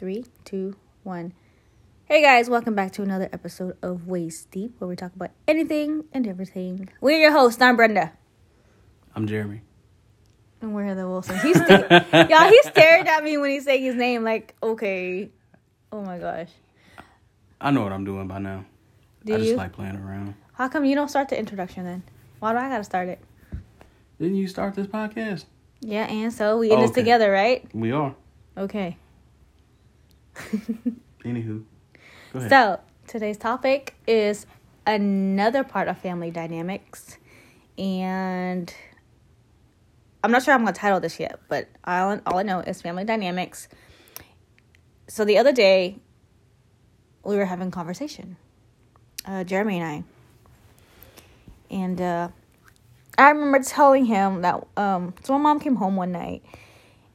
Three, two, one. Hey guys, welcome back to another episode of Waist Deep, where we talk about anything and everything. We're your hosts. I'm Brenda. I'm Jeremy. And we're Heather Wilson. He's sta- y'all. He stared at me when he's saying his name. Like, okay, oh my gosh. I know what I'm doing by now. Do I just you? like playing around. How come you don't start the introduction then? Why do I gotta start it? Didn't you start this podcast? Yeah, and so we in Oh, this okay. together, right? We are. Okay. Anywho. So, today's topic is another part of family dynamics. And I'm not sure I'm to title this yet, but all, all I know is family dynamics. So, the other day, we were having conversation, uh, Jeremy and I. And uh, I remember telling him that, um, so my mom came home one night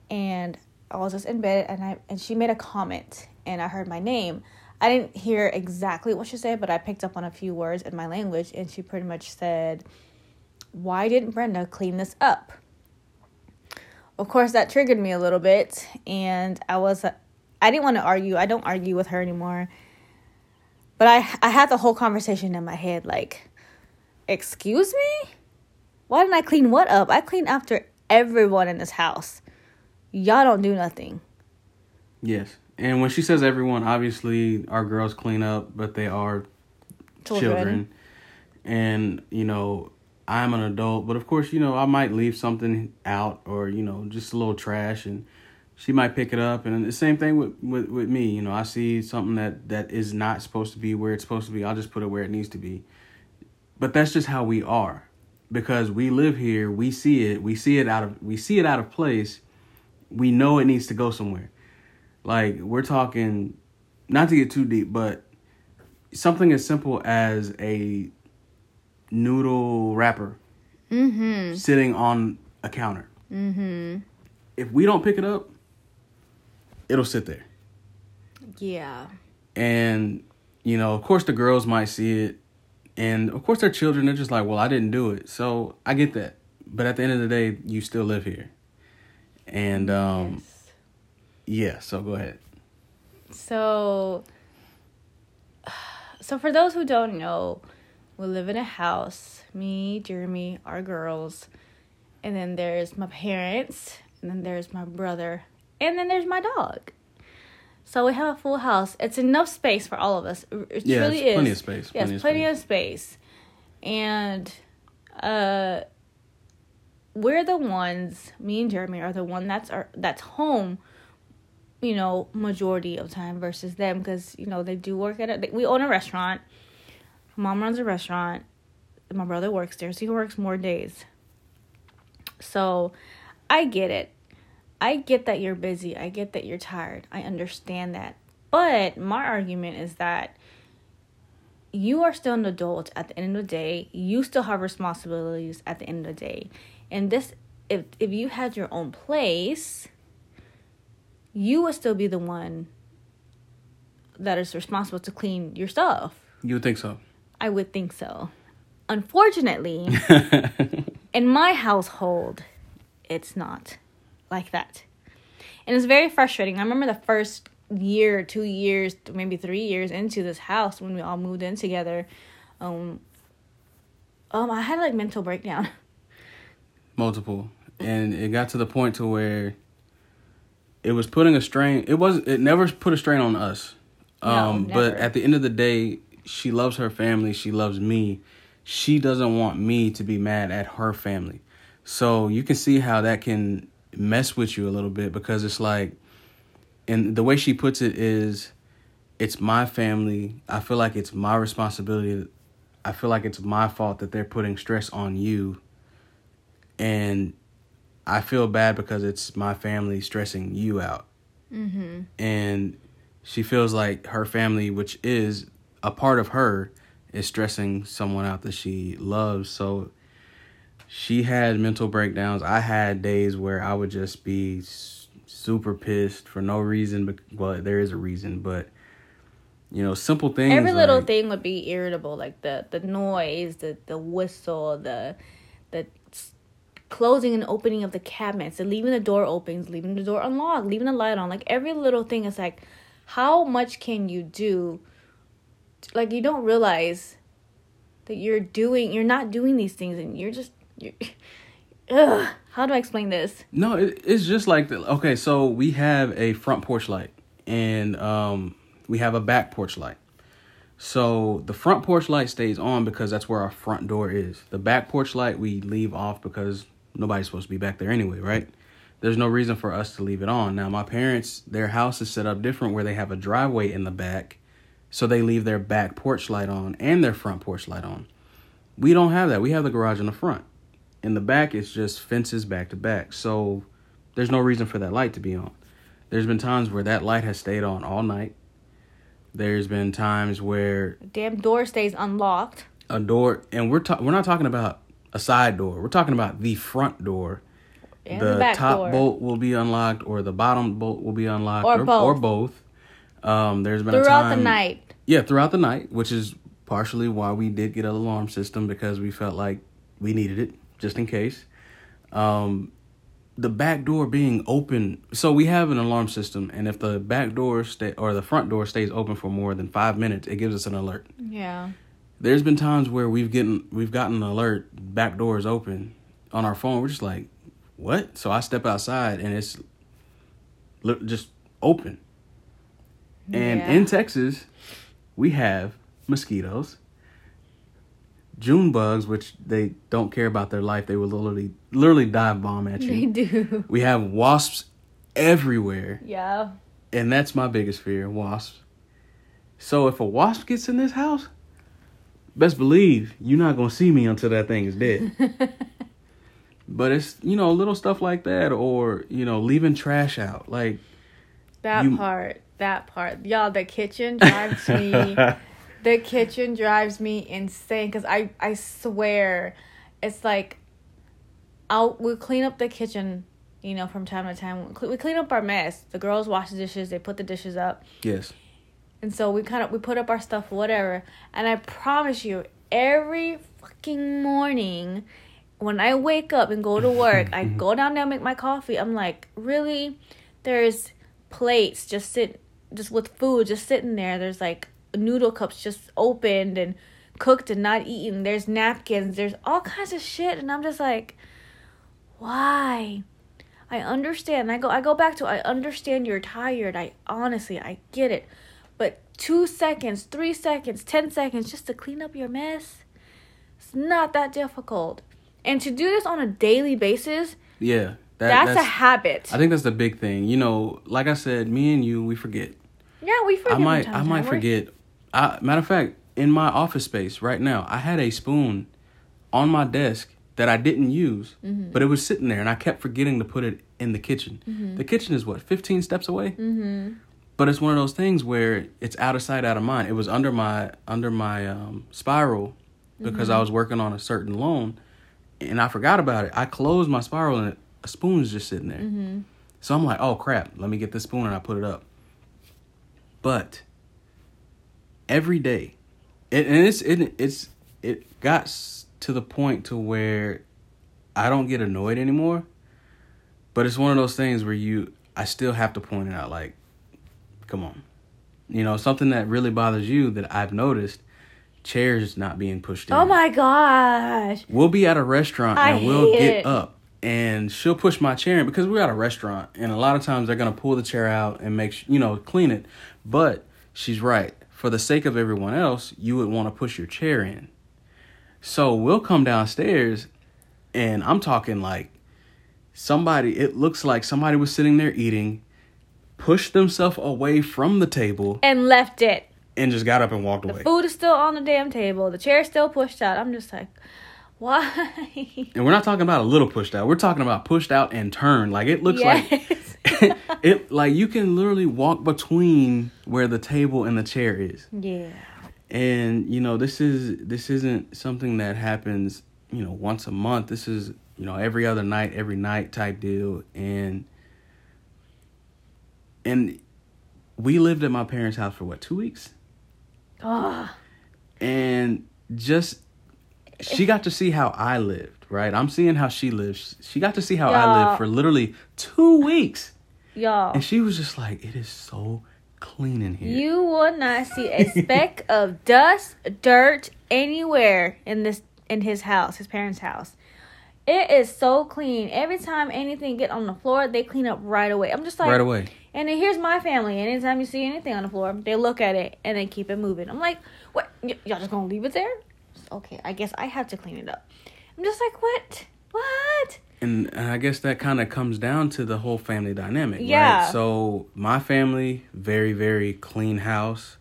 and I was just in bed and I and she made a comment and I heard my name. I didn't hear exactly what she said, but I picked up on a few words in my language and she pretty much said, "Why didn't Brenda clean this up?" Of course, that triggered me a little bit and I was I didn't want to argue. I don't argue with her anymore. But I I had the whole conversation in my head like, "Excuse me? Why didn't I clean what up? I clean after everyone in this house." Y'all don't do nothing. yes. And when she says everyone, obviously our girls clean up, but they are Children. children. And, you know, I'm an adult, but of course, you know, I might leave something out or, you know, just a little trash and she might pick it up and the same thing with, with, with me. You know, I see something that, that is not supposed to be where it's supposed to be. I'll just put it where it needs to be. But that's just how we are. Because we live here, we see it, we see it out of we see it out of place. We know it needs to go somewhere. Like we're talking not to get too deep, but something as simple as a noodle wrapper Mm-hmm. sitting on a counter. Mm-hmm. If we don't pick it up, it'll sit there. Yeah. And, you know, of course the girls might see it. And of course they're children. They're just like, well, I didn't do it. So I get that. But at the end of the day, you still live here. And, um, Yes. yeah, so go ahead. So, so for those who don't know, we live in a house. Me, Jeremy, our girls, and then there's my parents, and then there's my brother, and then there's my dog. So we have a full house. It's enough space for all of us. It Yeah, really is. plenty of space, Yes, plenty of plenty space. of space. And uh we're the ones, me and Jeremy are the one that's our that's home, you know, majority of time versus them because you know they do work at a. We own a restaurant. Mom runs a restaurant. My brother works there, so he works more days. So, I get it. I get that you're busy. I get that you're tired. I understand that. But my argument is that you are still an adult at the end of the day. You still have responsibilities at the end of the day. And this if if you had your own place, you would still be the one that is responsible to clean your stuff. You would think so. I would think so. Unfortunately, in my household, it's not like that. And it's very frustrating. I remember the first year, two years, maybe three years into this house when we all moved in together. Um, um, I had like mental breakdown. multiple. And it got to the point to where it was putting a strain it was it never put a strain on us. No, um but at the end of the day she loves her family she loves me. She doesn't want me to be mad at her family. So you can see how that can mess with you a little bit because it's like and the way she puts it is it's my family. I feel like it's my responsibility. I feel like it's my fault that they're putting stress on you and I feel bad because it's my family stressing you out. Mm-hmm. And she feels like her family, which is a part of her, is stressing someone out that she loves. So she had mental breakdowns. I had days where I would just be super pissed for no reason, but well, there is a reason, but you know, simple things. Every little like- thing would be irritable, like the the noise, the the whistle, the the closing and opening of the cabinets, and leaving the door open, leaving the door unlocked, leaving the light on. Like every little thing is like, how much can you do? Like you don't realize that you're doing, you're not doing these things, and you're just you're. Ugh, how do I explain this? No, it, it's just like the, okay. So we have a front porch light, and um, we have a back porch light. So the front porch light stays on because that's where our front door is. The back porch light we leave off because nobody's supposed to be back there anyway, right? There's no reason for us to leave it on. Now my parents, their house is set up different where they have a driveway in the back, so they leave their back porch light on and their front porch light on. We don't have that. We have the garage in the front. In the back, it's just fences back to back. So there's no reason for that light to be on. There's been times where that light has stayed on all night. There's been times where Damn door stays unlocked. a door, and we're ta- we're not talking about a side door. We're talking about the front door. And the the back top door. bolt will be unlocked, or the bottom bolt will be unlocked, Or both. Or both. Um, there's been a throughout time, the night. Yeah, throughout the night, which is partially why we did get an alarm system because we felt like we needed it just in case. Um, the back door being open, so we have an alarm system, and if the back door stay or the front door stays open for more than five minutes, it gives us an alert. Yeah. There's been times where we've gotten we've gotten an alert, back doors open on our phone. We're just like, what? So I step outside and it's just open. And Yeah. in Texas, we have mosquitoes, June bugs, which they don't care about their life. They will literally literally dive bomb at you. They do. We have wasps everywhere, Yeah. and that's my biggest fear, wasps. So if a wasp gets in this house, best believe you're not gonna see me until that thing is dead. but it's you know little stuff like that, or you know leaving trash out, like That You- part. That part. Y'all, the kitchen drives me. the kitchen drives me insane because I, I swear it's like I'll we clean up the kitchen you know from time to time we clean up our mess the girls wash the dishes they put the dishes up yes, and so we kind of we put up our stuff whatever. And i promise you every fucking morning when i wake up and go to work i go down there and make my coffee. I'm like really? There's plates just sit just with food just sitting there. There's like noodle cups just opened and cooked and not eaten. There's napkins. There's all kinds of shit. And i'm just like why? I understand. I go I go back to I understand you're tired. I honestly I get it. 2 seconds, 3 seconds, 10 seconds just to clean up your mess. It's not that difficult. And to do this on a daily basis, yeah, that, that's, a habit. I think that's the big thing. You know, like I said, me and you, we forget. yeah, we forget I might, I might forget. I, matter of fact, in my office space right now, I had a spoon on my desk that I didn't use, Mm-hmm. but it was sitting there, and I kept forgetting to put it in the kitchen. Mm-hmm. The kitchen is what fifteen steps away. Mm-hmm. But it's one of those things where it's out of sight, out of mind. It was under my under my um, spiral because Mm-hmm. I was working on a certain loan, and I forgot about it. I closed my spiral, and a spoon is just sitting there. Mm-hmm. So I'm like, oh crap, let me get this spoon, and I put it up. But every day, it, and it's it, it's it got to the point to where I don't get annoyed anymore. But it's one of those things where you, I still have to point it out. Like, come on, you know, something that really bothers you that I've noticed: chairs not being pushed oh in. Oh my gosh. We'll be at a restaurant I and we'll get it. up and she'll push my chair in because we're at a restaurant and a lot of times they're gonna pull the chair out and make you know clean it. But she's right. For the sake of everyone else, you would want to push your chair in. So we'll come downstairs and I'm talking like somebody. It looks like somebody was sitting there eating, pushed themselves away from the table And left it. and just got up and walked away. Food is still on the damn table. The chair's still pushed out. I'm just like, why? And we're not talking about a little pushed out. We're talking about pushed out and turned. Like it looks like it like you can literally walk between where the table and the chair is. yeah. And you know, this is this isn't something that happens, you know, once a month. This is, you know, every other night, every night type deal and and we lived at my parents' house for what, 2 weeks? Oh, And just she got to see how I lived, right? I'm seeing how she lives. She got to see how I lived for literally two weeks. Y'all, And she was just like, it is so clean in here. you will not see a speck of dust, dirt anywhere in this in his house, his parents' house. It is so clean. Every time anything get on the floor, they clean up right away. I'm just like, right away. And then here's my family. Anytime you see anything on the floor, they look at it and they keep it moving. I'm like, what? Y- y'all just gonna leave it there? Okay, I guess I have to clean it up. I'm just like, what? What? And, and I guess that kind of comes down to the whole family dynamic, Yeah. right? So my family, very very clean house.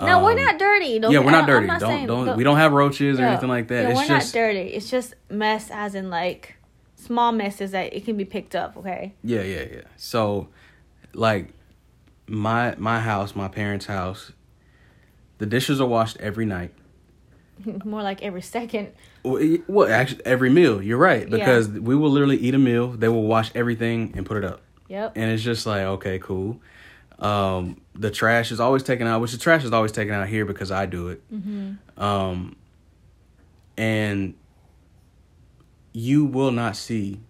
no, we're Um, not dirty. Don't yeah, we're not dirty. not don't saying- don't we don't have roaches or Yeah. anything like that. Yeah, it's we're just not dirty. It's just mess, as in like small messes that it can be picked up. Okay. Yeah, yeah, yeah. So, like, my my house, my parents' house, the dishes are washed every night. More like every second. Well, well, actually, every meal. You're right Yeah. because we will literally eat a meal. They will wash everything and put it up, Yep. and it's just like okay, cool. Um, the trash is always taken out, which the trash is always taken out here because I do it. Mm-hmm. Um, and you will not see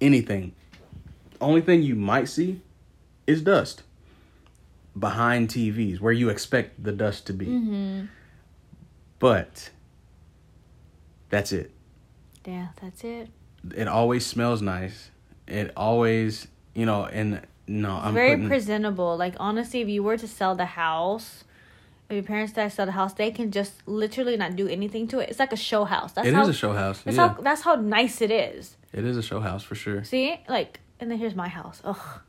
anything. Only thing you might see is dust behind TVs where you expect the dust to be. Mm-hmm. But that's it. Yeah, that's it. It always smells nice. It always, you know, and no, I'm very putting, presentable. Like honestly, if you were to sell the house, if your parents to sell the house, they can just literally not do anything to it. It's like a show house. That's It how, is a show house. That's yeah, how that's how nice it is. it is a show house for sure. See, like, and then here's my house. Ugh.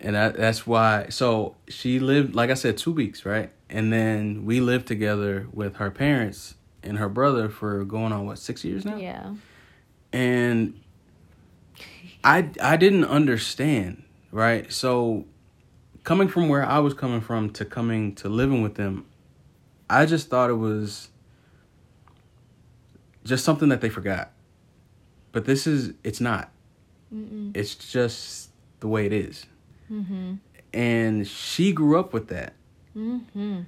and that, that's why so she lived like i said two weeks right and then we lived together with her parents and her brother for going on what six years now Yeah. and i i didn't understand right so coming from where i was coming from to coming to living with them i just thought it was just something that they forgot but this is it's not Mm-mm. it's just the way it is Mm-hmm. and she grew up with that Mm-hmm.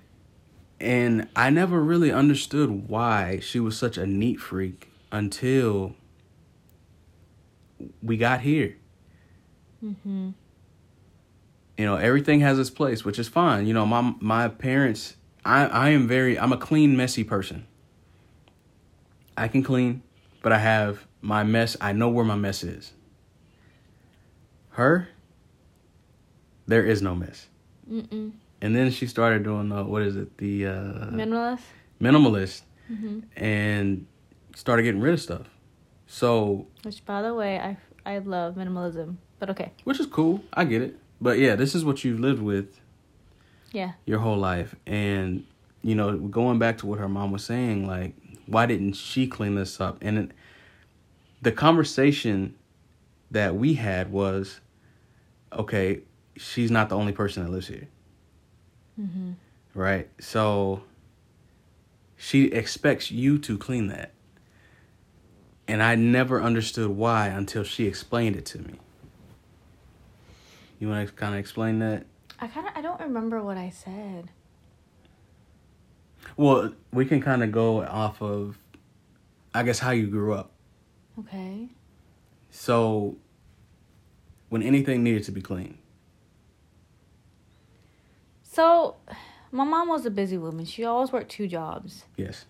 and i never really understood why she was such a neat freak until we got here Mm-hmm. you know everything has its place which is fine you know my my parents i i am very i'm a clean messy person i can clean but i have my mess i know where my mess is her there is no mess Mm-mm. and then she started doing the what is it the uh Minimalist. minimalist Mm-hmm. and started getting rid of stuff so Which, by the way, I I love minimalism. But okay. which is cool i get it but yeah this is what you've lived with Yeah. your whole life and you know going back to what her mom was saying like why didn't she clean this up and it, the conversation that we had was okay she's not the only person that lives here Mm-hmm. right so she expects you to clean that and i never understood why until she explained it to me you want to kind of explain that I kind of I don't remember what I said. Well, we can kind of go off of, I guess, how you grew up. Okay. So, when anything needed to be cleaned. So, my mom was a busy woman. She always worked two jobs. yes,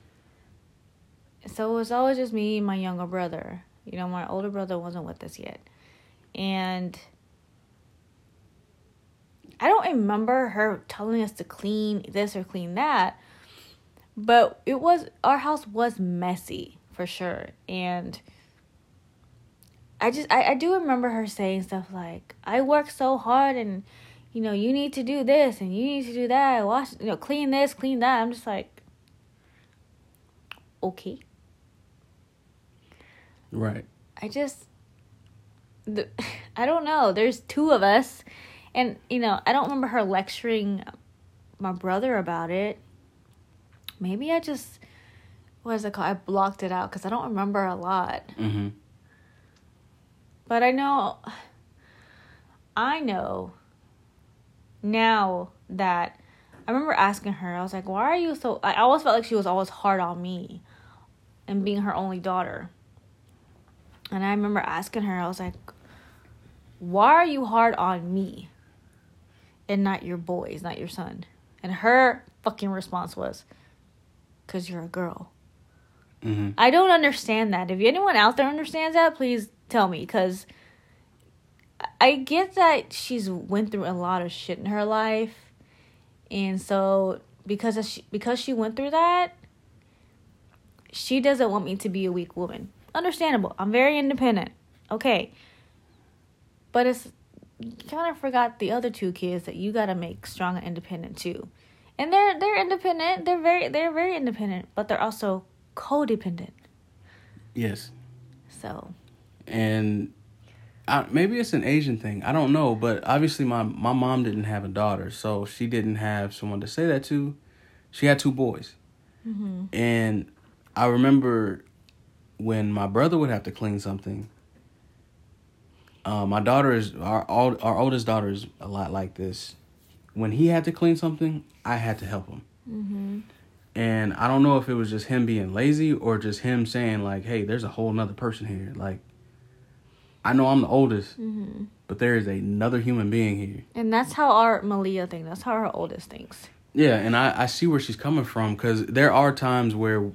So it was always just me and my younger brother. You know, my older brother wasn't with us yet. And I don't remember her telling us to clean this or clean that. But it was our house was messy for sure. And I just I, I do remember her saying stuff like, I work so hard and you know, you need to do this and you need to do that, wash you know, clean this, clean that. I'm just like okay. right. I just, the, I don't know. There's two of us, and you know, I don't remember her lecturing my brother about it. Maybe I just, what is it called? I blocked it out because I don't remember a lot. Mm-hmm. But I know, I know now that I remember asking her, I was like, why are you so, I always felt like she was always hard on me. and being her only daughter. And I remember asking her, I was like, why are you hard on me and not your boys, not your son? And her fucking response was, because you're a girl. Mm-hmm. I don't understand that. If anyone out there understands that, please tell me because I get that she's went through a lot of shit in her life, and so because she, because she went through that, she doesn't want me to be a weak woman. Understandable. I'm very independent. Okay, but it's kind of forgot the other two kids that you got to make strong and independent too, and they're they're independent. They're very they're very independent, but they're also codependent. Yes. So and I, maybe it's an Asian thing. I don't know, but obviously my my mom didn't have a daughter, so she didn't have someone to say that to. She had two boys, mm-hmm. and I remember when my brother would have to clean something. Uh, my daughter is our our oldest daughter is a lot like this. When he had to clean something, I had to help him. Mm-hmm. And I don't know if it was just him being lazy or just him saying like, "Hey, there's a whole nother person here." Like, I know I'm the oldest, mm-hmm. but there is another human being here. And that's how our Malia thinks. That's how our oldest thinks. Yeah, and I I see where she's coming from because there are times where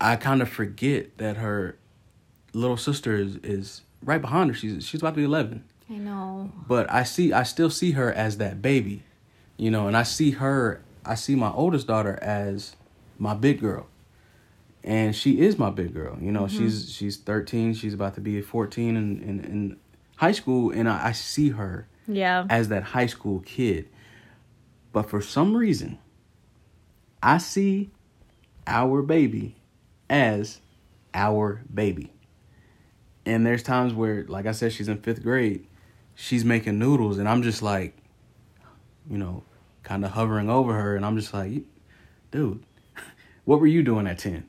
I kind of forget that her little sister is is right behind her. She's she's about to be eleven. I know. But I see I still see her as that baby, you know, and I see her I see my oldest daughter as my big girl. And she is my big girl. You know, Mm-hmm. she's she's 13, she's about to be 14 in, in, in high school and I, I see her Yeah. as that high school kid. But for some reason, I see our baby as our baby. And there's times where, like I said, she's in fifth grade, she's making noodles, and I'm just like, you know, kind of hovering over her, and I'm just like, dude, what were you doing at 10?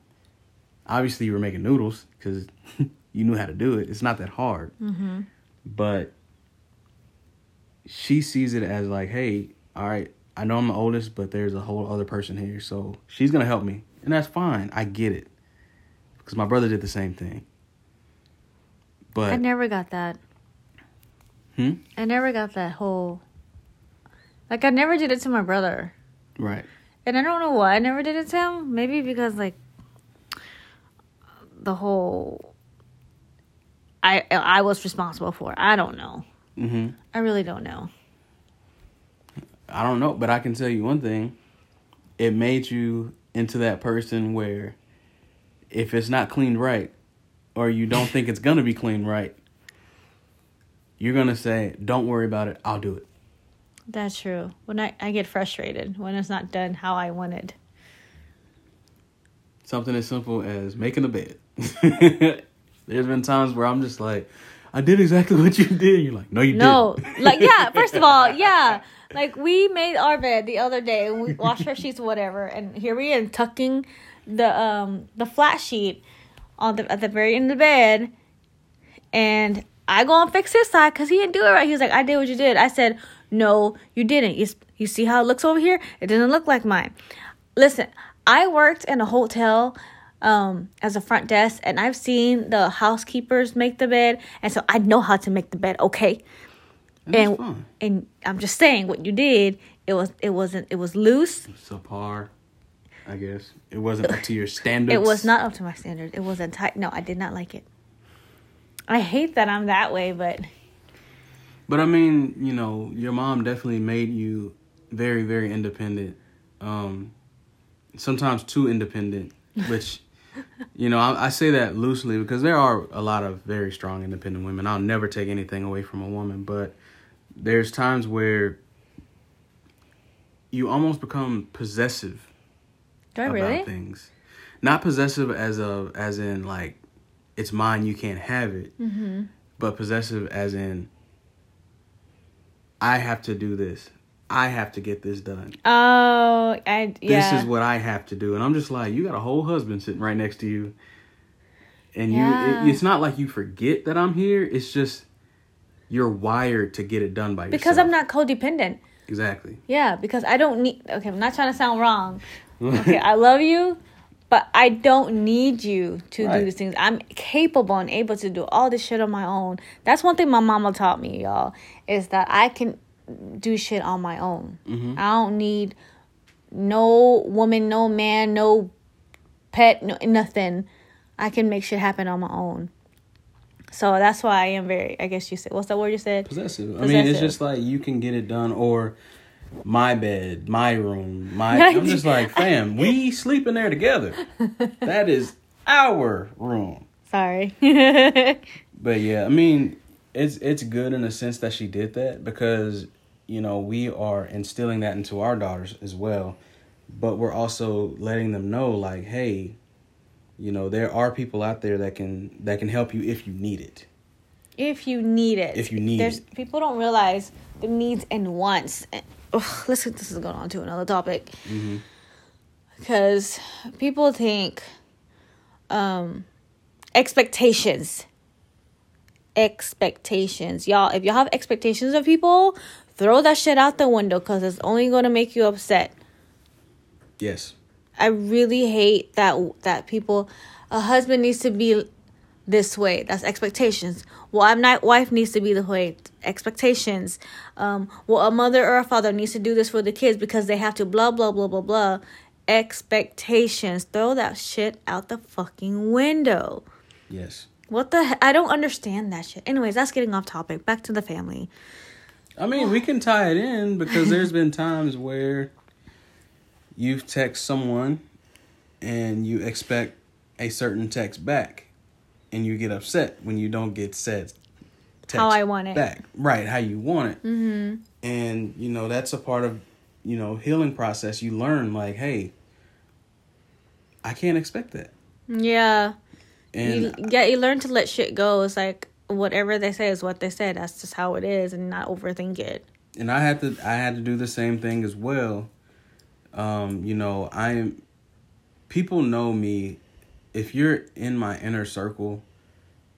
Obviously, you were making noodles because you knew how to do it. It's not that hard. Mm-hmm. But she sees it as like, hey, all right, I know I'm the oldest, but there's a whole other person here, so she's gonna help me, and that's fine. I get it, because my brother did the same thing. But I never got that. Hmm? I never got that whole. Like I never did it to my brother, right, and I don't know why I never did it to him. Maybe because like the whole. I I was responsible for. it. I don't know. hmm I really don't know. I don't know, but I can tell you one thing: it made you into that person where, if it's not cleaned right, or you don't think it's gonna be cleaned right, you're gonna say, "Don't worry about it. I'll do it." That's true. When I I get frustrated when it's not done how I wanted. Something as simple as making a bed. There's been times where I'm just like, I did exactly what you did. You're like, no, you No, didn't. like yeah. First of all, yeah, like we made our bed the other day and we washed our sheets, whatever. And here we are tucking the um the flat sheet on the at the very end of the bed, and I go and fix his side because he didn't do it right. He was like, "I did what you did." I said, "No, you didn't. You you see how it looks over here? It doesn't look like mine." Listen, I worked in a hotel um as a front desk and I've seen the housekeepers make the bed and so I know how to make the bed, okay? And and fine. and I'm just saying what you did, it was it wasn't it was loose. Subpar, I guess. It wasn't up to your standards. It was not up to my standards. It wasn't tight. No, I did not like it. I hate that I'm that way, but But I mean, you know, your mom definitely made you very, very independent. Um, sometimes too independent, which, you know, I, I say that loosely because there are a lot of very strong, independent women. I'll never take anything away from a woman, but there's times where you almost become possessive do I about really? things. Not possessive as a as in like it's mine, you can't have it Mm-hmm. but possessive as in I have to do this. I have to get this done. Oh, I yeah. This is what I have to do. And I'm just like, you got a whole husband sitting right next to you. And Yeah. you it, it's not like you forget that I'm here. It's just you're wired to get it done by yourself. because I'm not codependent. Exactly. Yeah, because I don't need. Okay, I'm not trying to sound wrong. Okay, I love you, but I don't need you to Right. do these things. I'm capable and able to do all this shit on my own. That's one thing my mama taught me, y'all, is that I can do shit on my own. Mm-hmm. I don't need no woman, no man, no pet, no, nothing. I can make shit happen on my own. So that's why I am very. I guess you said what's that word you said? possessive. I mean, it's just like you can get it done, or my bed, my room, my. I'm just like, fam, we sleep in there together. That is our room. Sorry. But yeah, I mean, it's it's good in the sense that she did that because you know we are instilling that into our daughters as well, but we're also letting them know like, hey, you know, there are people out there that can that can help you if you need it. if you need it. If you need There's, it. People don't realize the needs and wants. Ugh, listen, this is going on to another topic. Mm-hmm. Because people think um, expectations. Expectations. Y'all, if y'all have expectations of people, throw that shit out the window because it's only going to make you upset. Yes. I really hate that that people a husband needs to be this way. That's expectations. Well, I'm not wife needs to be the way. Expectations. Um, well, a mother or a father needs to do this for the kids because they have to blah blah blah blah blah. Expectations. Throw that shit out the fucking window. Yes. What the he- I don't understand that shit. Anyways, that's getting off topic. Back to the family. I mean, we can tie it in because there's been times where you've text someone and you expect a certain text back and you get upset when you don't get said How I want it. back. Right, how you want it. Mm-hmm. And, you know, that's a part of, you know, healing process. You learn like, hey, I can't expect that. Yeah. And you, yeah, you learn to let shit go. It's like whatever they say is what they say. That's just how it is, and not overthink it. and I had to I had to do the same thing as well. Um, you know, I'm people know me if you're in my inner circle,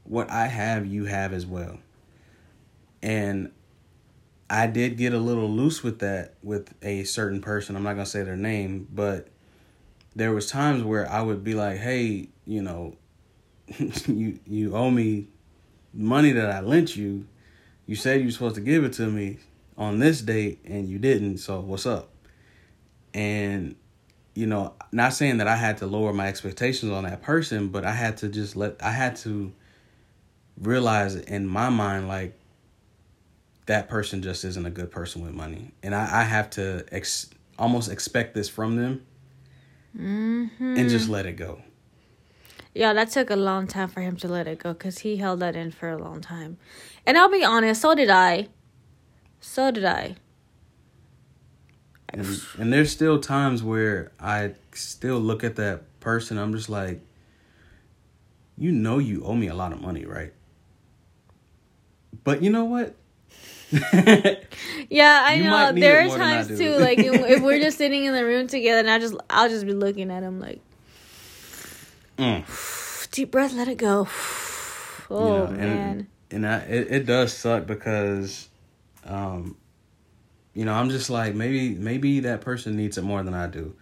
what I have you have as well. And I did get a little loose with that with a certain person. I'm not going to say their name, but there was times where I would be like, "Hey, you know, you you owe me money that I lent you. You said you were supposed to give it to me on this date and you didn't. So what's up?" And you know, not saying that I had to lower my expectations on that person, but I had to just let I had to realize in my mind like that person just isn't a good person with money, and I, I have to ex- almost expect this from them, mm-hmm. and just let it go. Yeah, that took a long time for him to let it go because he held that in for a long time. And I'll be honest, so did I. So did I. And, and there's still times where I still look at that person. I'm just like, you know, you owe me a lot of money, right? But you know what? Yeah, I You know. There are more than I times too, like if if we're just sitting in the room together, and I just, I'll just be looking at him like, Mm. deep breath, let it go. Oh know, man. and and I, it, it does suck because, um, you know, I'm just like maybe maybe that person needs it more than I do.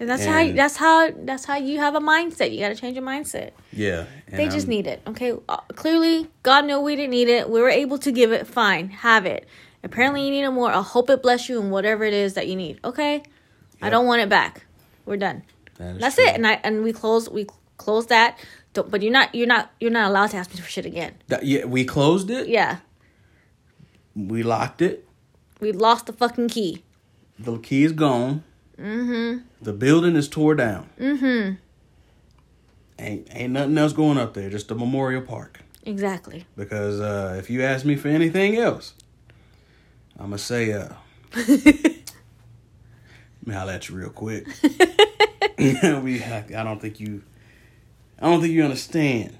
And that's how that's how that's how you have a mindset. You got to change your mindset. Yeah, They just I'm- need it. Okay. Uh, clearly, God knew we didn't need it. We were able to give it. Fine, have it. Apparently, you need it more. I hope it bless you in whatever it is that you need. Okay. I don't want it back. We're done. that That's true. it. And I and we close we close that. Don't, but you're not you're not you're not allowed to ask me for shit again. That- yeah, we closed it. Yeah. We locked it. We lost the fucking key. The key is gone. Mm-hmm. The building is tore down. Mm-hmm. Ain't ain't nothing else going up there. Just a memorial park. Exactly. Because uh, if you ask me for anything else, I'm gonna say, uh, man, I'll let you real quick. we, I, I don't think you, I don't think you understand.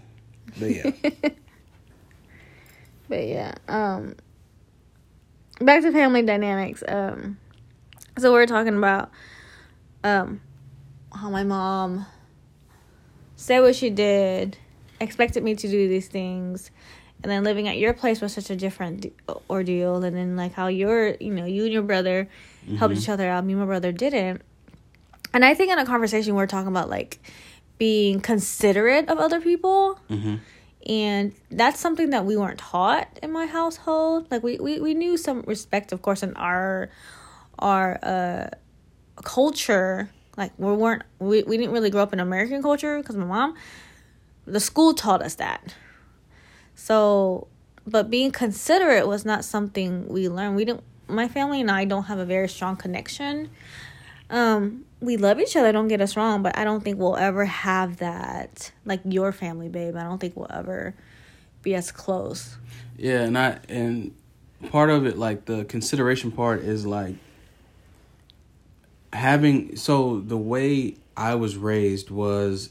But yeah, But yeah, um back to family dynamics. Um so we're talking about um how my mom said what she did, expected me to do these things, and then living at your place was such a different ordeal and then like how your, you know, you and your brother helped each other out, me and my brother didn't. And I think in a conversation we're talking about like being considerate of other people. Mm-hmm. And that's something that we weren't taught in my household. Like we, we, we knew some respect, of course, in our our uh culture. Like we weren't we, we didn't really grow up in American culture because my mom the school taught us that. So but being considerate was not something we learned. We didn't my family and I don't have a very strong connection. Um, we love each other, don't get us wrong, but I don't think we'll ever have that like your family, babe. I don't think we'll ever be as close. Yeah, and I and part of it like the consideration part is like having so the way I was raised was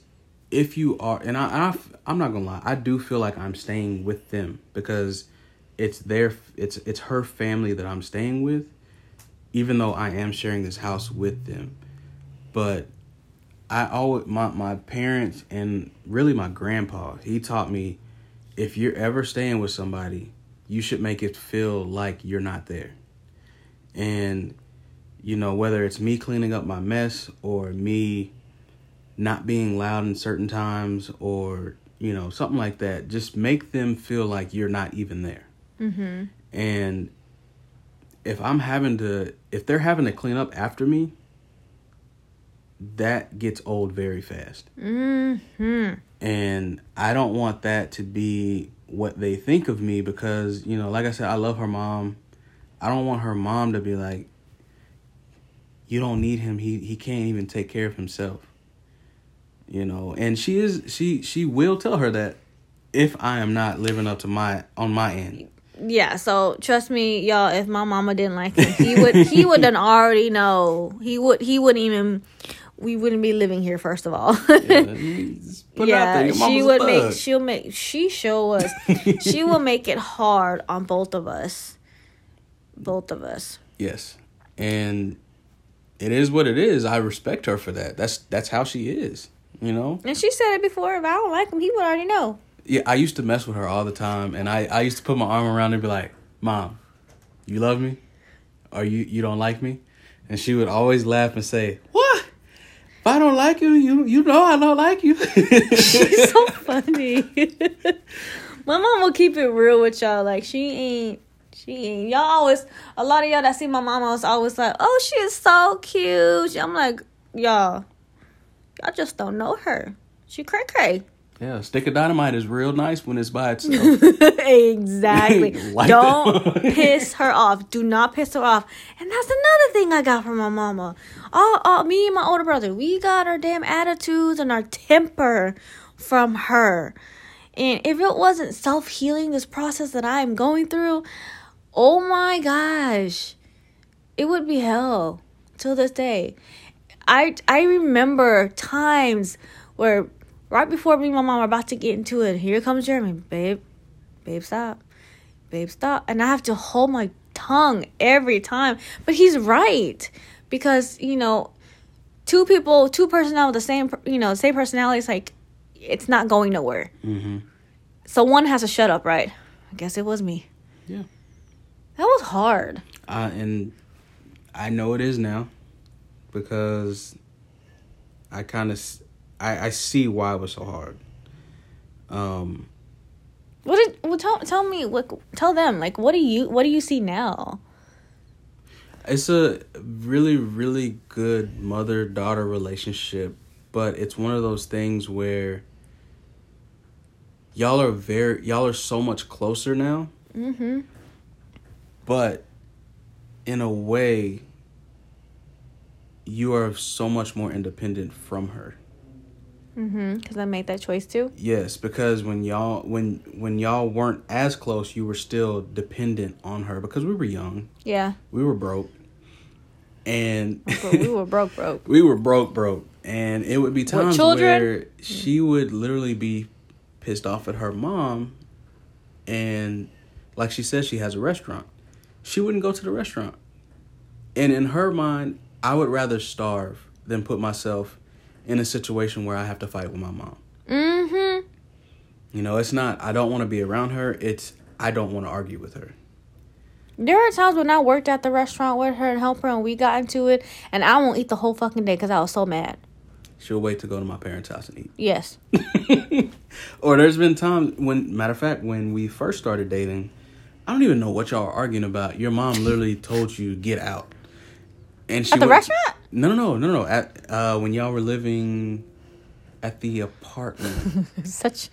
if you are and I, I I'm not gonna lie I do feel like I'm staying with them because it's their it's it's her family that I'm staying with even though I am sharing this house with them but I always my my parents and really my grandpa he taught me if you're ever staying with somebody you should make it feel like you're not there and you know whether it's me cleaning up my mess or me not being loud in certain times or you know something like that just make them feel like you're not even there Mm-hmm. and if i'm having to if they're having to clean up after me that gets old very fast Mm-hmm. and i don't want that to be what they think of me because you know like i said i love her mom i don't want her mom to be like you don't need him he he can't even take care of himself you know and she is she she will tell her that if i am not living up to my on my end Yeah, so trust me, y'all. If my mama didn't like him, he would he would done already know. He would he wouldn't even. We wouldn't be living here first of all. yeah, put it out there. yeah, she would make. She'll make. She show us. she will make it hard on both of us. Both of us. yes and it is what it is i respect her for that that's that's how she is you know And she said it before. If I don't like him, he would already know. Yeah, I used to mess with her all the time, and I, I used to put my arm around her and be like, "Mom, you love me, or you you don't like me?" And she would always laugh and say, "What? If I don't like you, you you know I don't like you." She's so funny. my mom will keep it real with y'all. Like she ain't. She ain't. Y'all always. A lot of y'all that see my mama was always like, "Oh, she is so cute." I'm like, y'all. Y'all just don't know her. She cray cray. Yeah, stick of dynamite is real nice when it's by itself. exactly. Like Don't piss her off. Do not piss her off. And that's another thing I got from my mama. All, all me and my older brother, we got our damn attitudes and our temper from her. And if it wasn't self healing, this process that I am going through, oh my gosh, it would be hell till this day. I I remember times where right before me and my mom are about to get into it, here comes Jeremy, babe, babe, stop, babe, stop, and I have to hold my tongue every time. But he's right because you know, two people, two personnel with the same, you know, same personality. It's like it's not going nowhere. hmm So one has to shut up, right? I guess it was me. Yeah, That was hard. uh, and I know it is now because I kind of I I see why it was so hard. Um. What did well tell tell me what tell them like what do you what do you see now? It's a really, really good mother daughter relationship, but it's one of those things where y'all are very y'all are so much closer now, Mm-hmm. but in a way you are so much more independent from her. Mm-hmm. Because I made that choice too. Yes, because when y'all when when y'all weren't as close, you were still dependent on her because we were young. Yeah. We were broke. And we were broke, broke. we were broke broke and it would be times where she would literally be pissed off at her mom and like she says she has a restaurant she wouldn't go to the restaurant and in her mind i would rather starve than put myself in a situation where i have to fight with my mom Mm-hmm. you know it's not i don't want to be around her it's i don't want to argue with her There are times when I worked at the restaurant with her and helped her, and we got into it, and I won't eat the whole fucking day because I was so mad. She'll wait to go to my parents' house and eat. Yes. or there's been times when, matter of fact, when we first started dating, I don't even know what y'all are arguing about. Your mom literally told you get out, and she At the went- restaurant? No, no, no, no, no. At uh, when y'all were living at the apartment, Such,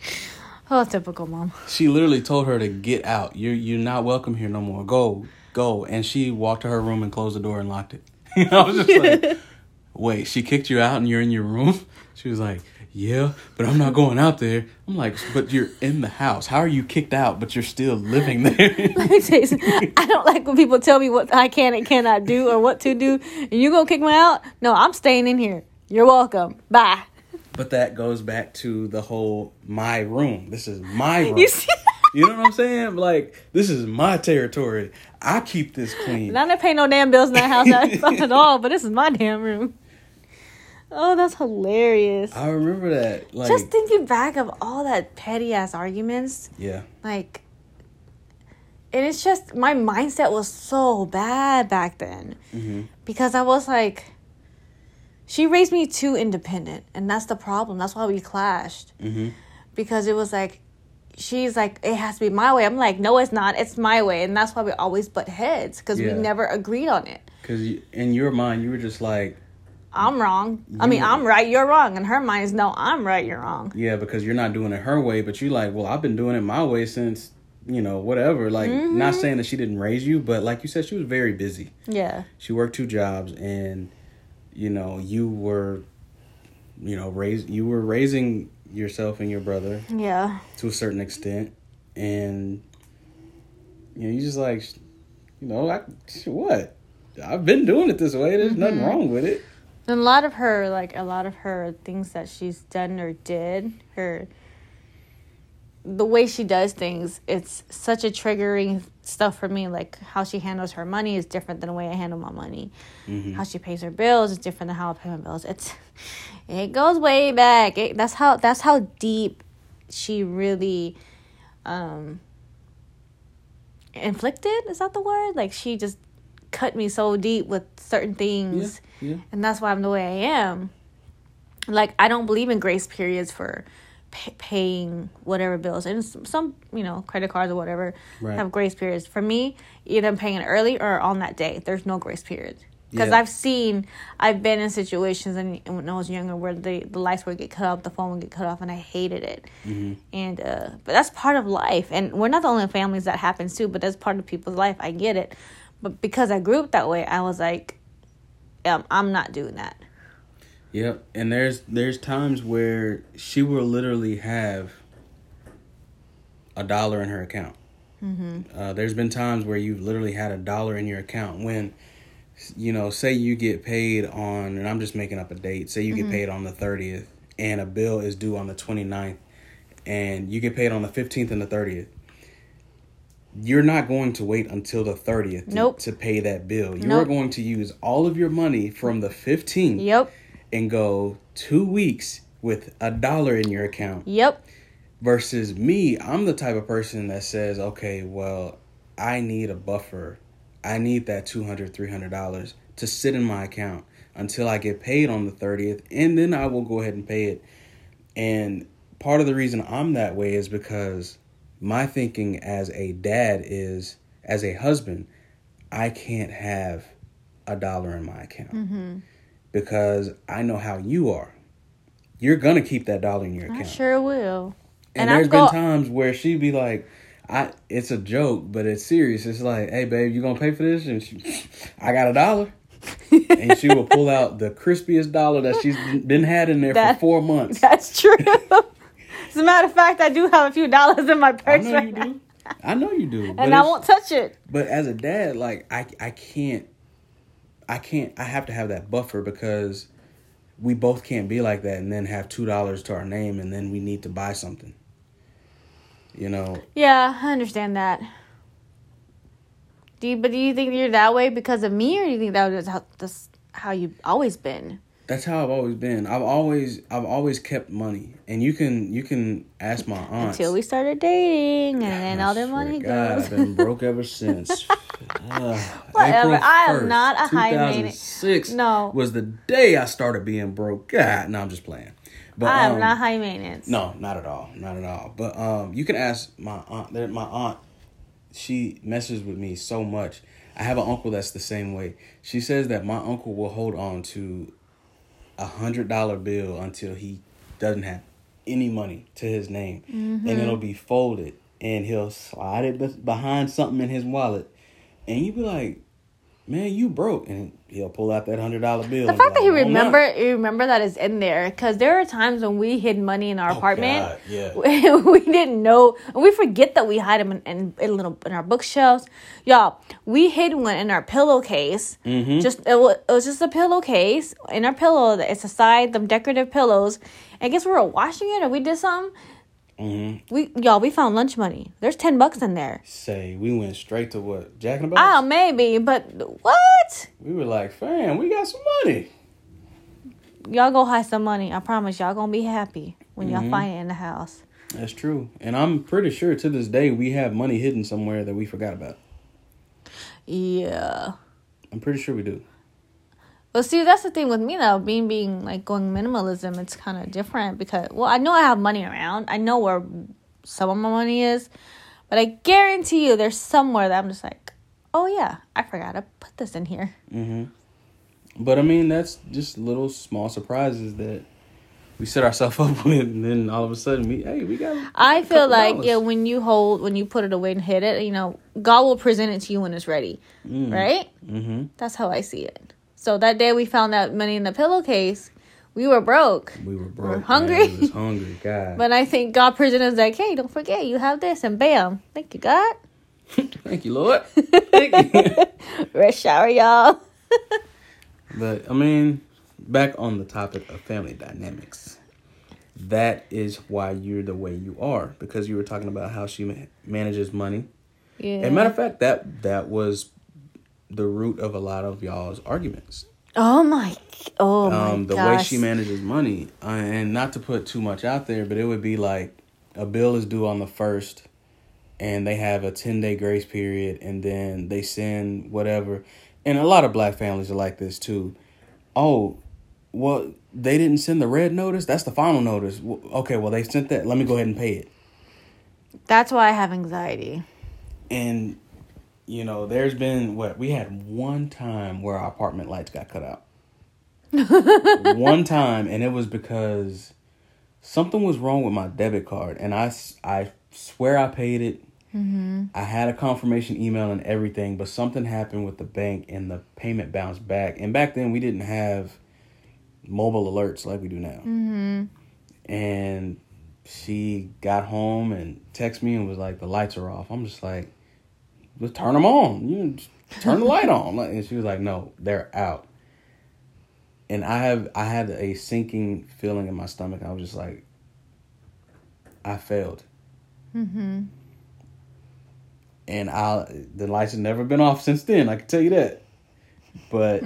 oh, typical mom. she literally told her to get out. You're you're not welcome here no more. Go, go. And she walked to her room and closed the door and locked it. I was just like, wait, she kicked you out and you're in your room? She was like, yeah, but I'm not going out there. I'm like, but you're in the house. How are you kicked out, but you're still living there? Let me tell you. I don't like when people tell me what I can and cannot do or what to do. And you gonna kick me out? No, I'm staying in here. You're welcome. Bye. but that goes back to the whole my room. This is my room. You see? You know what I'm saying? Like, this is my territory. I keep this clean. And I didn't to pay no damn bills in that house at all, but this is my damn room. Oh, that's hilarious. I remember that. Like, Just thinking back of all that petty ass arguments, yeah. like, and it's just my mindset was so bad back then hmm because I was like, she raised me too independent, and that's the problem. That's why we clashed hmm because it was like, she's like, it has to be my way. I'm like, no, it's not. It's my way, and that's why we always butt heads because Yeah. we never agreed on it. Because in your mind, you were just like, I'm wrong. I mean, I'm right. You're wrong. And her mind is no, I'm right. You're wrong. yeah, because you're not doing it her way, but you're like, well, I've been doing it my way since, you know, whatever. Like, not mm-hmm. saying that she didn't raise you, but like you said, she was very busy. Yeah. She worked two jobs, and you know, you were, you know, raise you were raising yourself and your brother Yeah. to a certain extent, and you know, you just like, you know, I what I've been doing it this way. There's nothing mm-hmm. wrong with it. And a lot of her, like a lot of her things that she's done or did, her the way she does things, it's such a triggering stuff for me. Like how she handles her money is different than the way I handle my money. Mhm. How she pays her bills is different than how I pay my bills. It's it goes way back. It, that's how that's how deep she really um inflicted. Is that the word? Like she just cut me so deep with certain things Yeah, yeah. and that's why I'm the way I am. Like I don't believe in grace periods for pay- paying whatever bills, and some you know credit cards or whatever Right. have grace periods. For me, either I'm paying it early or on that day. There's no grace period because Yeah. I've seen, I've been in situations and when I was younger where the the lights would get cut off, the phone would get cut off, and I hated it. Mm-hmm. And uh, but that's part of life, and we're not the only families that happens to, but that's part of people's life. I get it, but because I grew up that way, I was like, um, I'm not doing that. Yep, and there's there's times where she will literally have a dollar in her account. Mm-hmm. Uh, there's been times where you've literally had a dollar in your account when, you know, say you get paid on, and I'm just making up a date. Say you get paid on the 30th, and a bill is due on the 29th, and you get paid on the 15th and the 30th. You're not going to wait until the 30th to, Nope. to pay that bill. You're Nope. going to use all of your money from the 15th Yep. and go two weeks with a dollar in your account Yep. versus me i'm the type of person that says okay well i need a buffer i need that $200, 300 dollars to sit in my account until i get paid on the 30th and then i will go ahead and pay it and part of the reason i'm that way is because my thinking as a dad is as a husband i can't have a dollar in my account mm-hmm. because i know how you are you're gonna keep that dollar in your account I sure will. and, And there's been times where she'd be like, "I, it's a joke, but it's serious. It's like, hey, babe, you gonna pay for this?" And she, I got a dollar, and she will pull out the crispiest dollar that she's been had in there That- for four months. That's true. As a matter of fact, I do have a few dollars in my purse. I know right you now, do. I know you do. and I won't touch it. But as a dad, like I, I can't, I can't. I have to have that buffer because we both can't be like that and then have two dollars to our name and then we need to buy something. You know, Yeah, I understand that. Do you, but do you think you're that way because of me, or do you think that was how that's how you've always been? That's how I've always been. I've always I've always kept money, and you can you can ask my aunt. Until we started dating, and then all their money God, goes. I've been broke ever since. Uh, Whatever. April I am 1st, not a high maintenance- 2006 No. was the day I started being broke. God, no, I'm just playing. But I am um, not high maintenance. No, not at all, not at all. But um, you can ask my aunt. My aunt, she messes with me so much. I have an uncle that's the same way. She says that my uncle will hold on to a hundred dollar bill until he doesn't have any money to his name, and mm-hmm. it'll be folded, and he'll slide it behind something in his wallet, and you be like, "Man, you broke," and he'll pull out that hundred dollar bill. The fact that like, you "No, I'm not." remember, you remember that is in there, because there are times when we hid money in our Oh, apartment. God, yeah. we didn't know, and we forget that we hide them in, in, in little in our bookshelves. Y'all, we hid one in our pillowcase. Mm-hmm. Just it was, it was just a pillowcase in our pillow. It's aside them decorative pillows. I guess we were washing it, or we did something. Mm-hmm. We y'all, we found lunch money. There's ten bucks in there. Say we went straight to what Jack in the Box. Oh, maybe, but what? We were like, fam, we got some money. Y'all go hide some money. I promise y'all gonna be happy when y'all Mm-hmm. find it in the house. That's true. And I'm pretty sure to this day we have money hidden somewhere that we forgot about. Yeah. I'm pretty sure we do. But see, that's the thing with me though, being being like going minimalism, it's kind of different because well, I know I have money around. I know where some of my money is, but I guarantee you there's somewhere that I'm just like, "Oh yeah, I forgot to put this in here." hmm But I mean, that's just little small surprises that we set ourselves up with, and then all of a sudden we, hey, we got. I feel like dollars. yeah, when you hold when you put it away and hit it, you know, God will present it to you when it's ready. Right? Mm-hmm. That's how I see it. So that day we found that money in the pillowcase, we were broke. We were broke. hungry. Man. We was hungry. God. But I think God presented us like, hey, don't forget you have this, and bam, thank you, God. Thank you, Lord. Thank you. Rush shower, y'all. But I mean, back on the topic of family dynamics, that is why you're the way you are because you were talking about how she ma- manages money. Yeah. And matter of fact, that that was the root of a lot of y'all's arguments. oh my, oh my Um, the gosh. way she manages money, uh, and not to put too much out there, but it would be like a bill is due on the first, and they have a ten day grace period, and then they send whatever. And a lot of black families are like this too. Oh, well, they didn't send the red notice. That's the final notice. Okay, well they sent that. Let me go ahead and pay it. That's why I have anxiety. And you know, there's been what we had one time where our apartment lights got cut out. one time, and it was because something was wrong with my debit card, and I I swear I paid it. Mm-hmm. I had a confirmation email and everything, but something happened with the bank, and the payment bounced back. And back then, we didn't have mobile alerts like we do now. Mm-hmm. And she got home and texted me and was like, "The lights are off." I'm just like, "Let's turn them on. You just turn the light on." And she was like, "No, they're out." And I have I had a sinking feeling in my stomach. I was just like, I failed. Mm-hmm. And I the lights have never been off since then. I can tell you that. But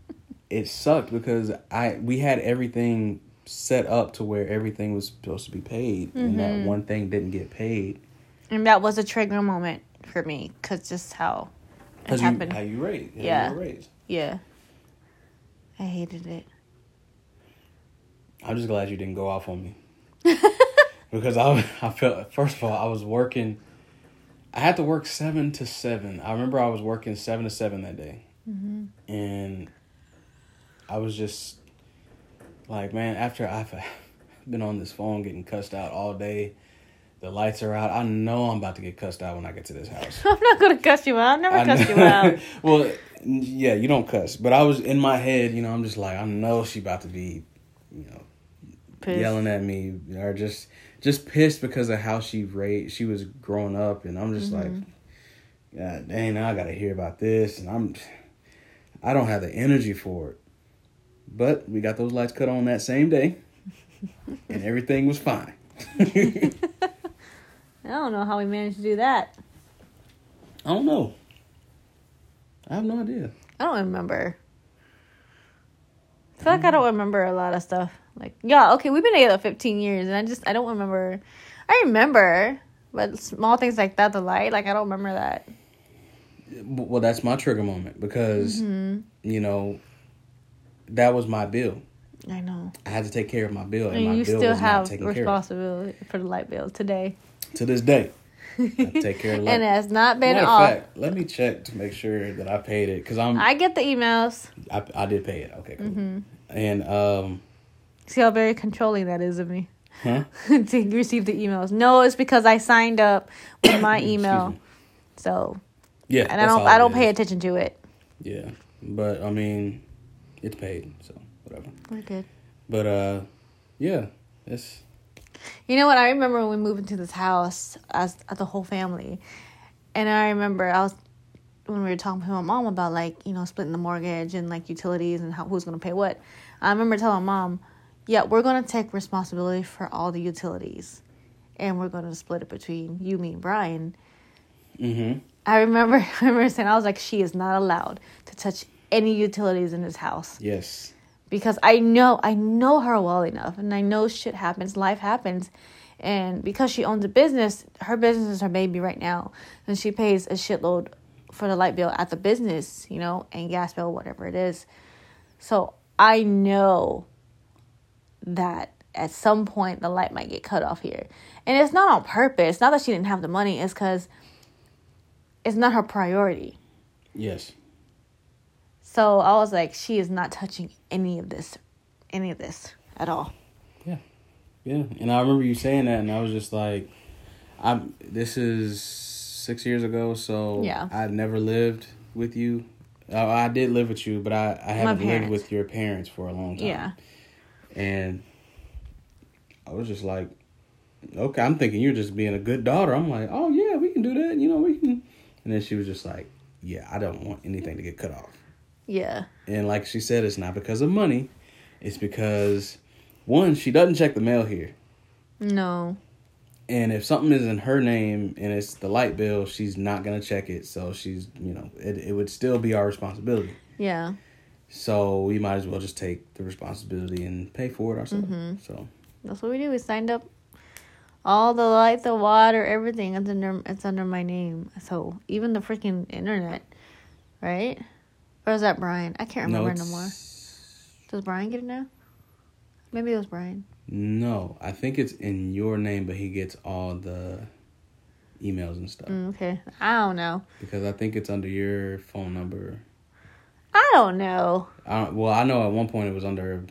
it sucked because I we had everything set up to where everything was supposed to be paid, and that one thing didn't get paid. And that was a trigger moment for me because just how it Because you, happened. how you raised. how Yeah. you raised. yeah. I hated it. I'm just glad you didn't go off on me. because I, I felt, first of all, I was working, I had to work seven to seven. I remember I was working seven to seven that day. Mm-hmm. And I was just like, man, after I've been on this phone getting cussed out all day, the lights are out. I know I'm about to get cussed out when I get to this house. I'm not gonna cuss you out. I've never cussed know- you out. well, yeah, you don't cuss, but I was in my head, you know, I'm just like, I know she about to be, you know, Pissed. yelling at me or just just pissed because of how she raised, she was growing up, and I'm just like, mm-hmm. God dang, now I got to hear about this, and I'm, I don't have the energy for it. But we got those lights cut on that same day, and everything was fine. I don't know how we managed to do that. I don't know. I have no idea. I don't remember. I feel like I don't remember a lot of stuff. Like, yeah, okay, we've been together 15 years, and I just, I don't remember. I remember, but small things like that, the light, like, I don't remember that. Well, that's my trigger moment because Mm-hmm. you know that was my bill. I know. I had to take care of my bill, and, And my you bill still was not have taken care of. responsibility for the light bill today. To this day, I take care of. It. And it has not been off. fact, let me check to make sure that I paid it because I'm. I get the emails. I, I did pay it. Okay, cool. Mm-hmm. And um, See how very controlling that is of me huh? to receive the emails. No, it's because I signed up with my email. So, Yeah, and I don't, I don't is. pay attention to it. Yeah, but I mean, it's paid, so whatever. We're good. But uh, yeah, it's You know what? I remember when we moved into this house as, as the whole family, and I remember I was when we were talking to my mom about like you know splitting the mortgage and like utilities and how who's gonna pay what. I remember telling mom, "Yeah, we're gonna take responsibility for all the utilities, and we're gonna split it between you, me, and Brian." mm-hmm. I remember, I remember saying I was like, "She is not allowed to touch any utilities in this house." Yes, because I know I know her well enough and I know shit happens, life happens. And because she owns a business, her business is her baby right now. And she pays a shitload for the light bill at the business, you know, and gas bill, whatever it is. So I know that at some point the light might get cut off here. And it's not on purpose. Not that she didn't have the money, it's because it's not her priority. yes, So I was like, she is not touching any of this, any of this at all. yeah. Yeah. And I remember you saying that, and I was just like, I'm. This is six years ago, so Yeah. I've never lived with you. Uh, I did live with you, but I I haven't lived with your parents for a long time. Yeah. And I was just like, okay, I'm thinking you're just being a good daughter. I'm like, oh yeah, we can do that. You know, we can. And then she was just like, yeah, I don't want anything to get cut off. Yeah. And like she said, it's not because of money. It's because one, she doesn't check the mail here. No. And if something is in her name and it's the light bill, she's not gonna check it. So she's, you know, it it would still be our responsibility. Yeah. So we might as well just take the responsibility and pay for it ourselves. Mm-hmm. So That's what we do. We signed up all the light, the water, everything. It's under it's under my name. So even the freaking internet, right? Or is that Brian? I can't remember no, it's- more. Does Brian get it now? Maybe it was Brian. No, I think it's in your name, but he gets all the emails and stuff Mm, okay. I don't know. because I think it's under your phone number. I don't know. I don't, well, I know at one point it was under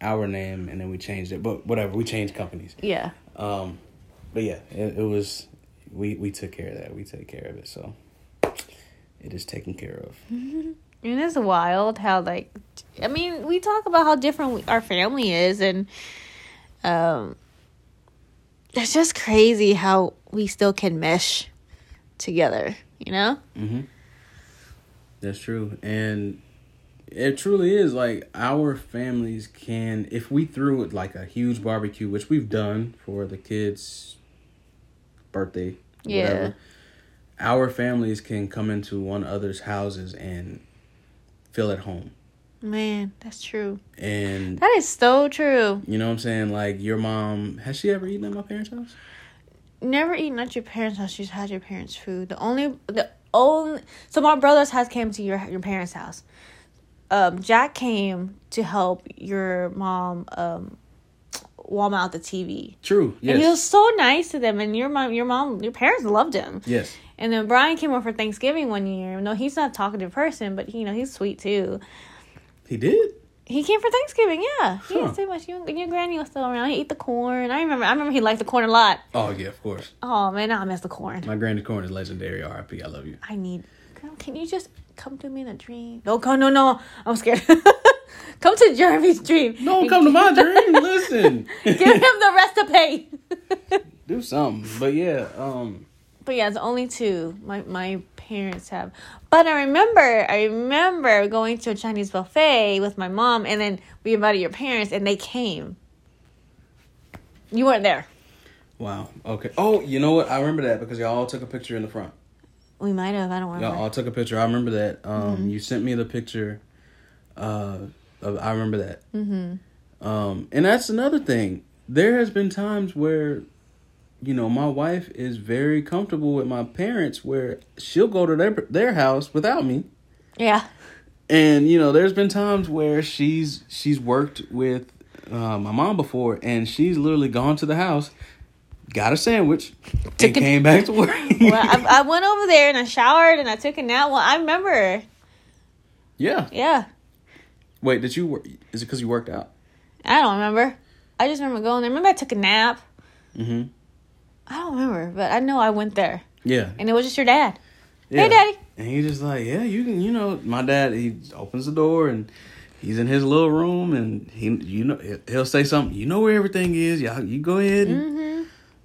our name, and then we changed it. But whatever, we changed companies. Yeah. Um, but yeah, it, it was we we took care of that. We take care of it, so it is taken care of. And it's wild how like I mean, we talk about how different we, our family is and um it's just crazy how we still can mesh together, you know? Mm-hmm. That's true, and it truly is like our families can if we threw it like a huge barbecue, which we've done for the kids' birthday, Yeah. whatever. Our families can come into one other's houses and feel at home, Man, that's true. and That is so true. you know what I'm saying. Like your mom, has she ever eaten at my parents' house? Never eaten at your parents' house. She's had your parents' food. The only the only so my brothers has came to your your parents' house. Um, Jack came to help your mom um warm out the TV. True. Yes. And he was so nice to them, and your mom, your mom, your parents loved him. yes. And then Brian came over for Thanksgiving one year. No, he's not a talkative person, but you know he's sweet too. He did. He came for Thanksgiving, yeah. He Huh. didn't say much. You, your granny was still around. He ate the corn. I remember. I remember he liked the corn a lot. Oh yeah, of course. Oh man, I miss the corn. My granny corn is legendary. R.I.P. I love you. I need. Can- Can you just come to me in a dream? No, come, no, no. I'm scared. come to Jeremy's dream. Don't come to my dream. Listen. Give him the recipe. Do something. But yeah, um, But yeah, it's only two. My my parents have. But I remember, I remember going to a Chinese buffet with my mom, and then we invited your parents, and they came. You weren't there. wow. Okay. Oh, you know what? I remember that because y'all all took a picture in the front. We might have. I don't remember. Y'all all took a picture. I remember that. Um, you sent me the picture. Uh, I remember that. Mm-hmm. Um, and that's another thing. There has been times where, you know, my wife is very comfortable with my parents, where she'll go to their their house without me. Yeah. And you know, there's been times where she's she's worked with uh, my mom before, and she's literally gone to the house, got a sandwich, and a- came back to work. Well, I, I went over there and I showered and I took a nap. Well, I remember. yeah. Yeah. Wait, did you work? Is it because you worked out? I don't remember. I just remember going there. Remember I took a nap? Mm-hmm. I don't remember, but I know I went there. Yeah. And it was just your dad. yeah. Hey, Daddy. And he's just like, yeah, you can, you know, my dad. He opens the door and he's in his little room, and he, you know, he'll say something. You know where everything is. Yeah, you go ahead. And, Mm-hmm.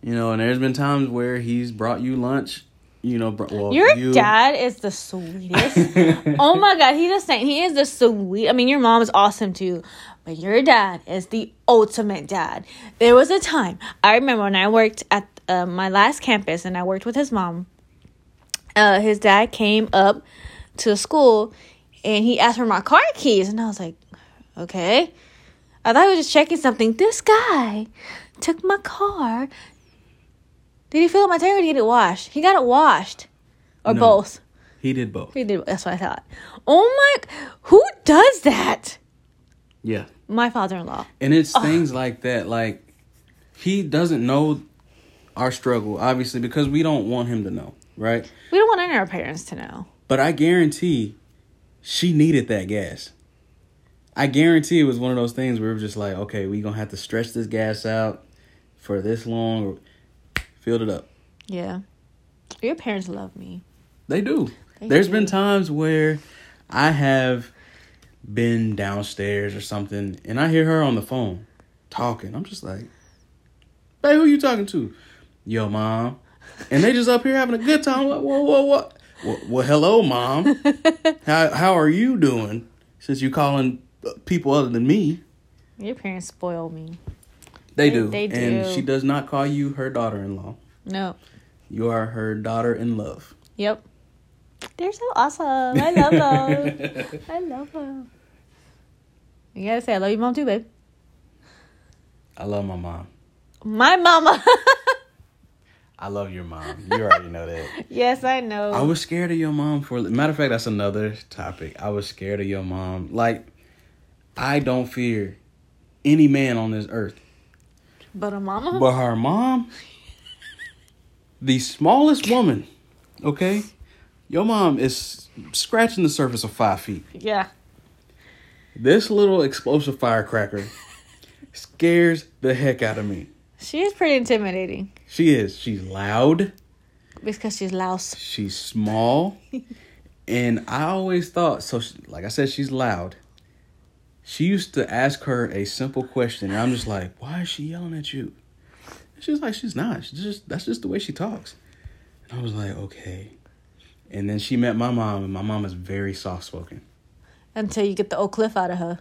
You know, and there's been times where he's brought you lunch. You know, well, Your you, dad is the sweetest. oh my god, he's the same. He is the sweet. I mean, your mom is awesome too, but your dad is the ultimate dad. There was a time I remember when I worked at uh, my last campus and I worked with his mom. Uh, his dad came up to school and he asked for my car keys, and I was like, okay. I thought he was just checking something. This guy took my car. Did he fill up my tank or did he get it washed? He got it washed. Or No. both. He did both. He did. That's what I thought. Oh my! Who does that? Yeah. My father-in-law. And it's things like that. Like he doesn't know our struggle, obviously, because we don't want him to know, right? We don't want any of our parents to know. But I guarantee she needed that gas. I guarantee it was one of those things where we were just like, okay, we're gonna have to stretch this gas out for this long filled it up. Yeah. Your parents love me. They do. They There's do. been times where I have been downstairs or something and I hear her on the phone talking. I'm just like, hey, who you talking to? Yo, mom. And they just up here having a good time. What, what, what, what? Well, well, hello, mom. how, how are you doing? Since you calling people other than me. Your parents spoil me. They They- do. they And she does not call you her daughter-in-law. No. You are her daughter-in-love. Yep. They're so awesome. I love them. I love them. You gotta say I love your mom too, babe. I love my mom. My mama. I love your mom. You already know that. yes, I know. I was scared of your mom for matter of fact, that's another topic. I was scared of your mom. Like, I don't fear any man on this earth. But a mama. But her mom, the smallest woman, okay? Your mom is scratching the surface of five feet. yeah. This little explosive firecracker scares the heck out of me. She is pretty intimidating She is. She's loud. because she's louse. She's small, and I always thought so. She, like I said, she's loud. She used to ask her a simple question, and I'm just like, "Why is she yelling at you?" And she's like, "She's not. She's just that's just the way she talks." And I was like, "Okay." And then she met my mom, and my mom is very soft spoken. Until you get the old cliff out of her.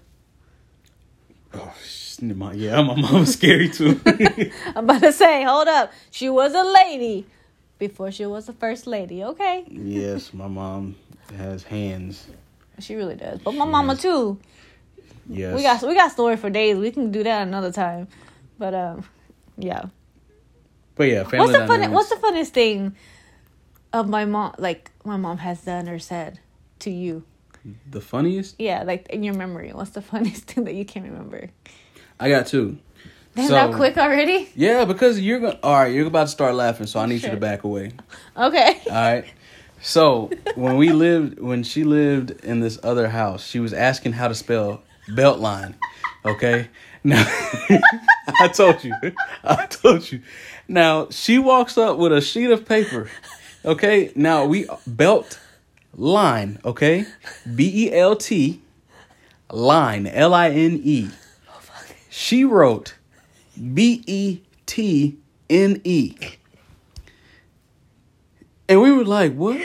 Oh, she's- my, yeah, my mom is scary too. I'm about to say, hold up. She was a lady before she was the first lady, okay? yes, my mom has hands. She really does. But my mama too. Yes, We got we got story for days. We can do that another time. But um yeah. But yeah, family What's the fun what's the funnest thing of my mom like my mom has done or said to you? the funniest? Yeah, like in your memory. What's the funniest thing that you can remember? I got two. Damn, So- that quick already? Yeah, because you're going. to All right, you're about to start laughing, so I need you to back away. Okay. All right. So when we lived, when she lived in this other house, she was asking how to spell Beltline. Okay. Now I told you. I told you. Now she walks up with a sheet of paper. Okay. Now we belt line. Okay. B e l t line L i n e. She wrote B E T N E. And we were like, what?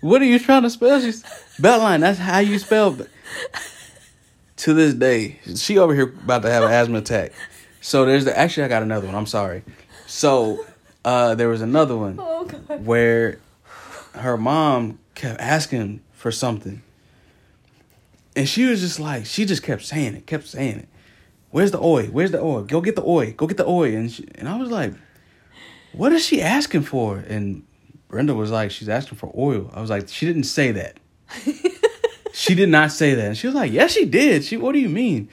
What are you trying to spell? She's Beltline, that's how you spell it. To this day, she over here about to have an asthma attack. So there's the actually I got another one. I'm sorry. So uh there was another one Oh where her mom kept asking for something. And she was just like, she just kept saying it, kept saying it. Where's the oil? Where's the oil? Go get the oil. Go get the oil. And she, and I was like, what is she asking for? And Brenda was like, she's asking for oil. I was like, she didn't say that. she did not say that. And she was like, yes, she did. She, what do you mean?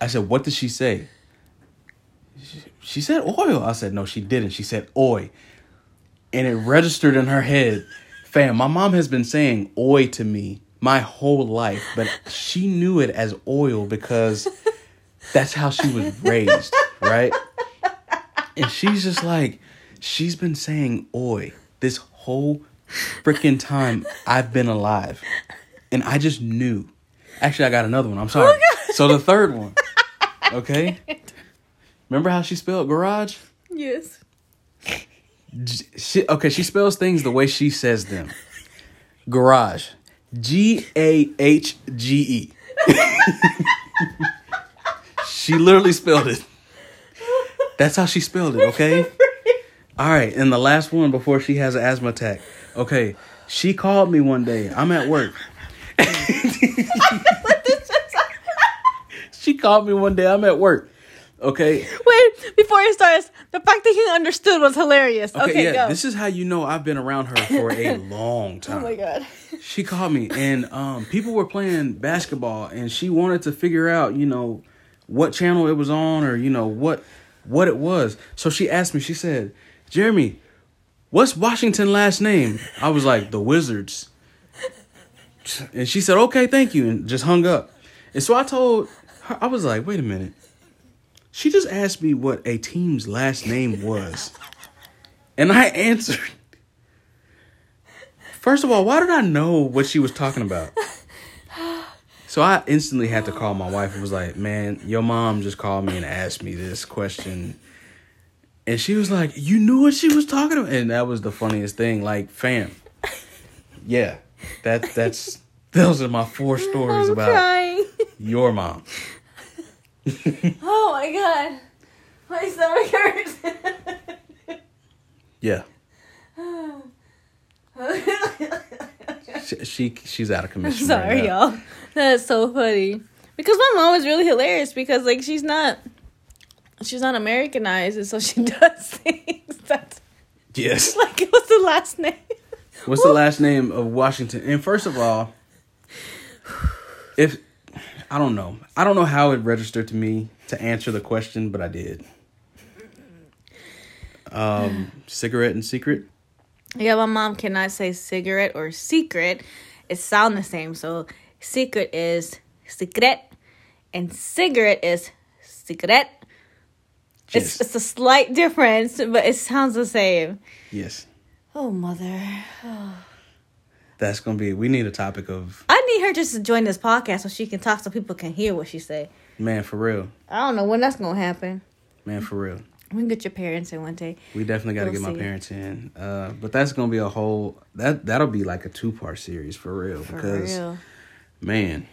I said, what did she say? She, she said oil. I said, no, she didn't. She said oil. And it registered in her head. Fam, my mom has been saying oi to me my whole life, but she knew it as oil because that's how she was raised, right? And she's just like, she's been saying oi this whole freaking time I've been alive. And I just knew. Actually, I got another one. I'm oh, sorry. so the third one. Okay? Remember how she spelled garage? Yes. She, okay, she spells things the way she says them. Garage. G A H G E. She literally spelled it. That's how she spelled it, okay? All right, and the last one before she has an asthma attack. Okay, she called me one day. I'm at work. she called me one day. I'm at work. Okay. Wait, before it starts, the fact that he understood was hilarious. Okay, Okay, yeah. go. This is how you know I've been around her for a long time. oh my god. she called me and um, people were playing basketball and she wanted to figure out you know what channel it was on or you know what what it was so she asked me she said jeremy what's washington last name i was like the wizards and she said okay thank you and just hung up and so i told her i was like wait a minute she just asked me what a team's last name was and i answered First of all, why did I know what she was talking about? So I instantly had to call my wife and was like, "Man, your mom just called me and asked me this question." And she was like, "You knew what she was talking about?" And that was the funniest thing. Like, fam. Yeah. That that's those are my four stories I'm about crying. your mom. oh my god. My stomach hurts. Yeah. She, she she's out of commission. right Sorry, now. y'all. That's so funny. Because my mom was really hilarious because like she's not she's not Americanized and so she does things that's Yes. like it was the last name? What's the last name of Washington? And first of all, if I don't know, I don't know how it registered to me to answer the question, but I did. Um, cigarette and secret. Yeah, my mom cannot say cigarette or secret. It sound the same. So secret is secret and cigarette is cigarette. It's Yes. it's a slight difference, but it sounds the same. Yes, Oh mother. that's gonna be. We need a topic of I need her just to join this podcast so she can talk so people can hear what she say. man for real, I don't know when that's gonna happen. man for real. We can get your parents in one day. We definitely got to get my parents in. Uh, but that's gonna be a whole that that'll be like a two part series for real For because real. man,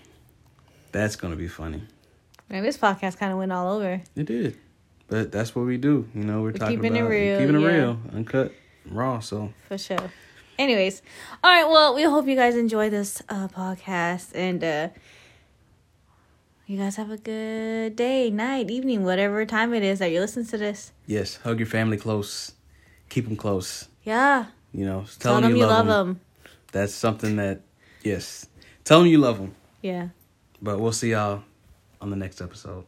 that's gonna be funny. Man, this podcast kind of went all over. It did. But that's what we do. You know, we're, talking keeping it about real, keeping it yeah. real, uncut, raw. So For sure. Anyways, all right. Well, we hope you guys enjoy this uh, podcast, and uh, you guys have a good day, night, evening, whatever time it is that you listen to this. yes, hug your family close, keep them close. Yeah, You know, tell, them you love them. That's something that yes, tell them you love them. Yeah. But we'll see y'all on the next episode.